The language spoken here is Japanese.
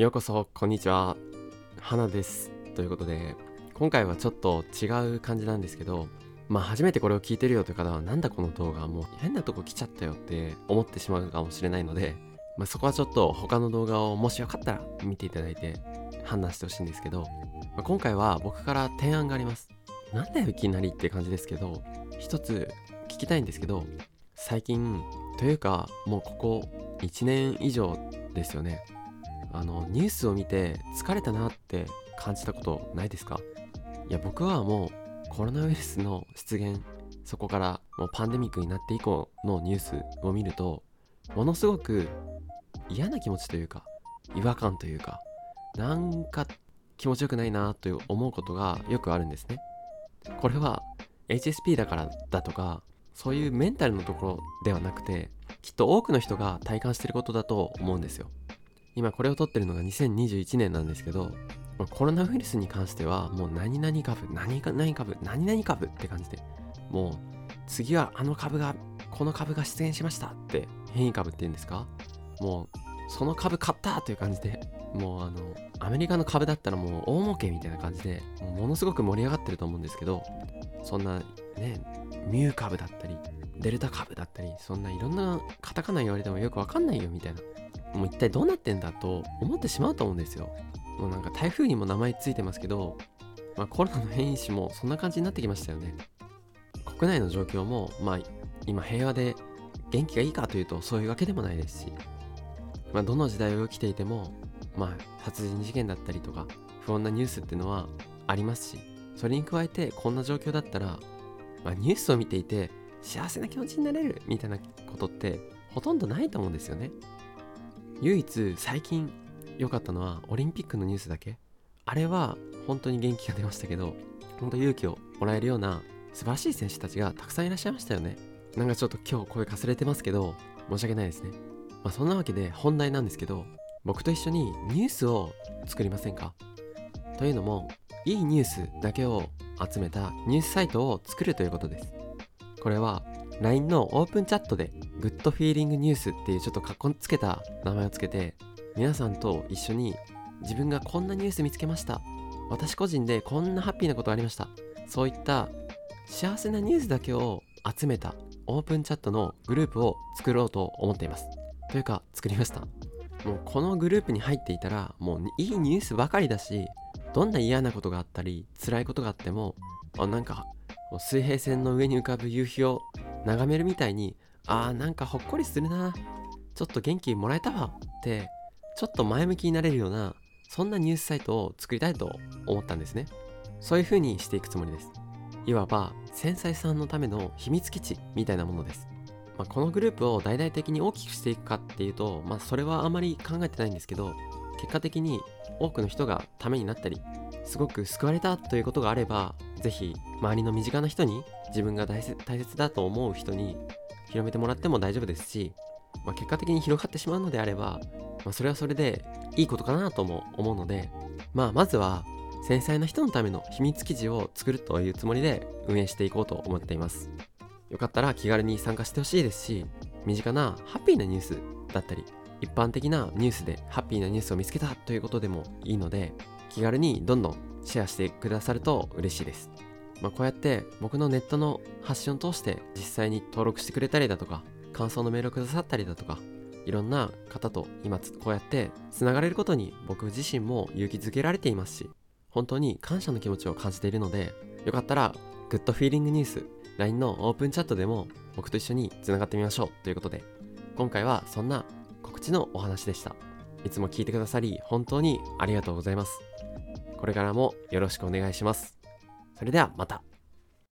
ようこそこんにちは。花です。ということで今回はちょっと違う感じなんですけどまあ初めてこれを聞いてるよという方はなんだこの動画もう変なとこ来ちゃったよって思ってしまうかもしれないので、まあ、そこはちょっと他の動画をもしよかったら見ていただいて判断してほしいんですけど、まあ、今回は僕から提案があります。なんだよいきなりって感じですけど一つ聞きたいんですけど最近というかもうここ1年以上ですよね。あのニュースを見て疲れたなって感じたことないですか？いや僕はもうコロナウイルスの出現そこからもうパンデミックになって以降のニュースを見るとものすごく嫌な気持ちというか違和感というかなんか気持ちよくないなという思うことがよくあるんですね。これは HSP だからだとかそういうメンタルのところではなくてきっと多くの人が体感してることだと思うんですよ。今これを撮ってるのが2021年なんですけどコロナウイルスに関してはもう何々株何々株何々株って感じでもう次はあの株がこの株が出現しましたって変異株っていうんですか？もうその株買ったという感じでもうあのアメリカの株だったらもう大儲けみたいな感じでものすごく盛り上がってると思うんですけどそんなねミュー株だったりデルタ株だったりそんないろんなカタカナ言われてもよくわかんないよみたいなもう一体どうなってんだと思ってしまうと思うんですよ。もうなんか台風にも名前ついてますけど、まあ、コロナの変異種もそんな感じになってきましたよね。国内の状況も、まあ、今平和で元気がいいかというとそういうわけでもないですし、まあ、どの時代を生きていても、まあ、殺人事件だったりとか不穏なニュースっていうのはありますしそれに加えてこんな状況だったら、まあ、ニュースを見ていて幸せな気持ちになれるみたいなことってほとんどないと思うんですよね。唯一最近良かったのはオリンピックのニュースだけ。あれは本当に元気が出ましたけど本当勇気をもらえるような素晴らしい選手たちがたくさんいらっしゃいましたよね。なんかちょっと今日声かすれてますけど申し訳ないですね。まあそんなわけで本題なんですけど僕と一緒にニュースを作りませんか？というのもいいニュースだけを集めたニュースサイトを作るということです。これは LINE のオープンチャットでグッドフィーリングニュースっていうちょっとかっこつけた名前をつけて皆さんと一緒に自分がこんなニュース見つけました。私個人でこんなハッピーなことありました。そういった幸せなニュースだけを集めたオープンチャットのグループを作ろうと思っています。というか作りました。もうこのグループに入っていたらもういいニュースばかりだしどんな嫌なことがあったり辛いことがあってもあなんか水平線の上に浮かぶ夕日を眺めるみたいにあーなんかほっこりするなちょっと元気もらえたわってちょっと前向きになれるようなそんなニュースサイトを作りたいと思ったんですね。そういう風にしていくつもりです。いわば繊細さんのための秘密基地みたいなものです、まあ、このグループを大々的に大きくしていくかっていうとまあそれはあまり考えてないんですけど結果的に多くの人がためになったりすごく救われたということがあれば是非周りの身近な人に自分が大切だと思う人に広めてもらっても大丈夫ですし、まあ、結果的に広がってしまうのであれば、まあ、それはそれでいいことかなとも思うので、まあ、まずは繊細な人のための秘密記事を作るというつもりで運営していこうと思っています。よかったら気軽に参加してほしいですし身近なハッピーなニュースだったり一般的なニュースでハッピーなニュースを見つけたということでもいいので気軽にどんどんシェアしてくださると嬉しいです。まあ、こうやって僕のネットの発信を通して実際に登録してくれたりだとか感想のメールをくださったりだとかいろんな方と今こうやってつながれることに僕自身も勇気づけられていますし本当に感謝の気持ちを感じているのでよかったらグッドフィーリングニュース LINE のオープンチャットでも僕と一緒につながってみましょうということで今回はそんな告知のお話でした。いつも聞いてくださり本当にありがとうございます。これからもよろしくお願いしますそれではまた。